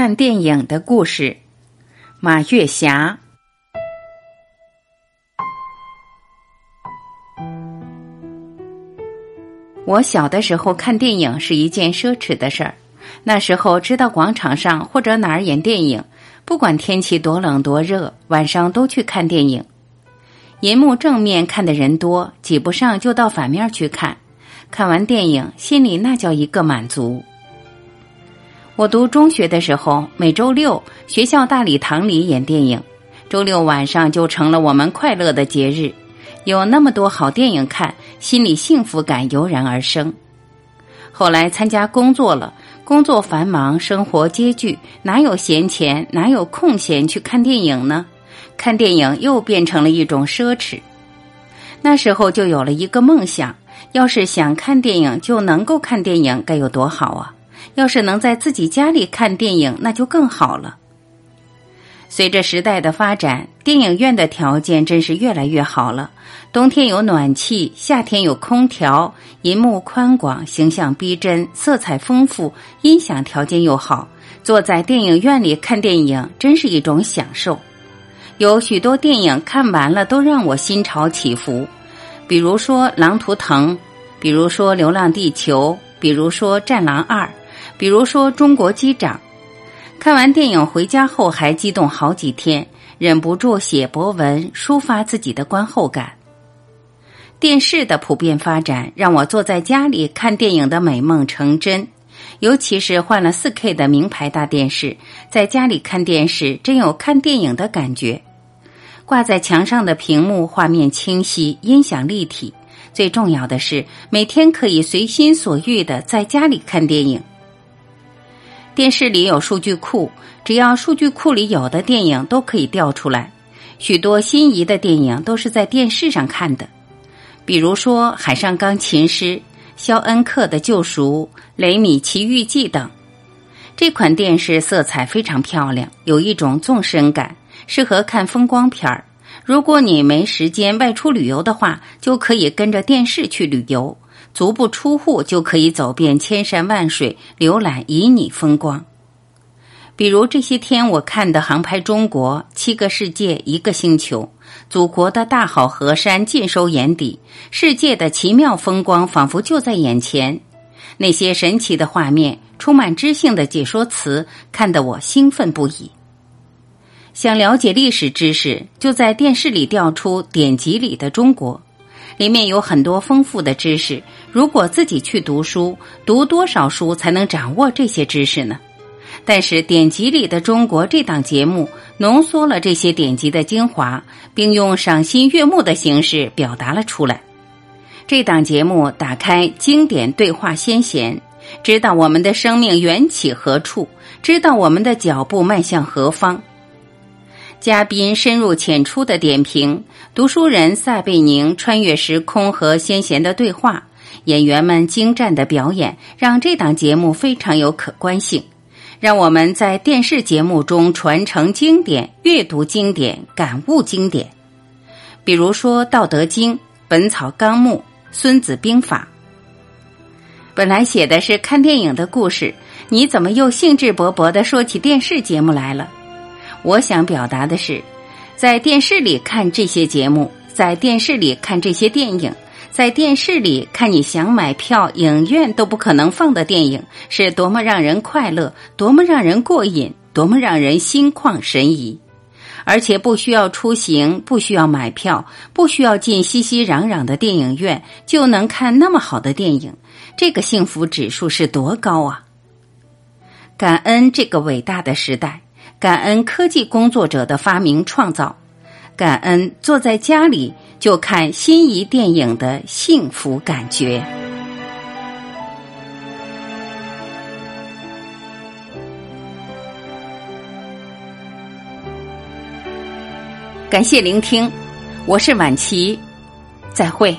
看电影的故事，马月霞。我小的时候看电影是一件奢侈的事儿。那时候知道广场上或者哪儿演电影，不管天气多冷多热，晚上都去看电影。银幕正面看的人多，挤不上就到反面去看。看完电影，心里那叫一个满足。我读中学的时候，每周六学校大礼堂里演电影，周六晚上就成了我们快乐的节日。有那么多好电影看，心里幸福感油然而生。后来参加工作了，工作繁忙，生活拮据，哪有闲钱，哪有空闲去看电影呢？看电影又变成了一种奢侈。那时候就有了一个梦想：要是想看电影就能够看电影，该有多好啊！要是能在自己家里看电影，那就更好了。随着时代的发展，电影院的条件真是越来越好了。冬天有暖气，夏天有空调，银幕宽广，形象逼真，色彩丰富，音响条件又好。坐在电影院里看电影，真是一种享受。有许多电影看完了都让我心潮起伏，比如说《狼图腾》，比如说《流浪地球》，比如说《战狼二》。比如说《中国机长》，看完电影回家后还激动好几天，忍不住写博文抒发自己的观后感。电视的普遍发展让我坐在家里看电影的美梦成真，尤其是换了 4K 的名牌大电视，在家里看电视真有看电影的感觉。挂在墙上的屏幕画面清晰，音响立体，最重要的是每天可以随心所欲的在家里看电影。电视里有数据库，只要数据库里有的电影都可以调出来。许多心仪的电影都是在电视上看的，比如说《海上钢琴师》《肖恩克的救赎》《雷米奇遇记》等。这款电视色彩非常漂亮，有一种纵深感，适合看风光片儿。如果你没时间外出旅游的话，就可以跟着电视去旅游。足不出户就可以走遍千山万水，浏览旖旎风光。比如这些天我看的航拍中国，七个世界一个星球，祖国的大好河山尽收眼底，世界的奇妙风光仿佛就在眼前。那些神奇的画面，充满知性的解说词，看得我兴奋不已。想了解历史知识，就在电视里调出典籍里的中国。里面有很多丰富的知识，如果自己去读书，读多少书才能掌握这些知识呢？但是典籍里的中国这档节目浓缩了这些典籍的精华，并用赏心悦目的形式表达了出来。这档节目打开经典对话先贤，知道我们的生命缘起何处，知道我们的脚步迈向何方。嘉宾深入浅出的点评，读书人撒贝宁穿越时空和先贤的对话，演员们精湛的表演，让这档节目非常有可观性，让我们在电视节目中传承经典、阅读经典、感悟经典。比如说《道德经》《本草纲目》《孙子兵法》。本来写的是看电影的故事，你怎么又兴致勃勃的说起电视节目来了？我想表达的是，在电视里看这些节目，在电视里看这些电影，在电视里看你想买票影院都不可能放的电影，是多么让人快乐，多么让人过瘾，多么让人心旷神怡，而且不需要出行，不需要买票，不需要进熙熙攘攘的电影院，就能看那么好的电影，这个幸福指数是多高啊！感恩这个伟大的时代。感恩科技工作者的发明创造，感恩坐在家里就看心仪电影的幸福感觉。感谢聆听，我是晚琪，再会。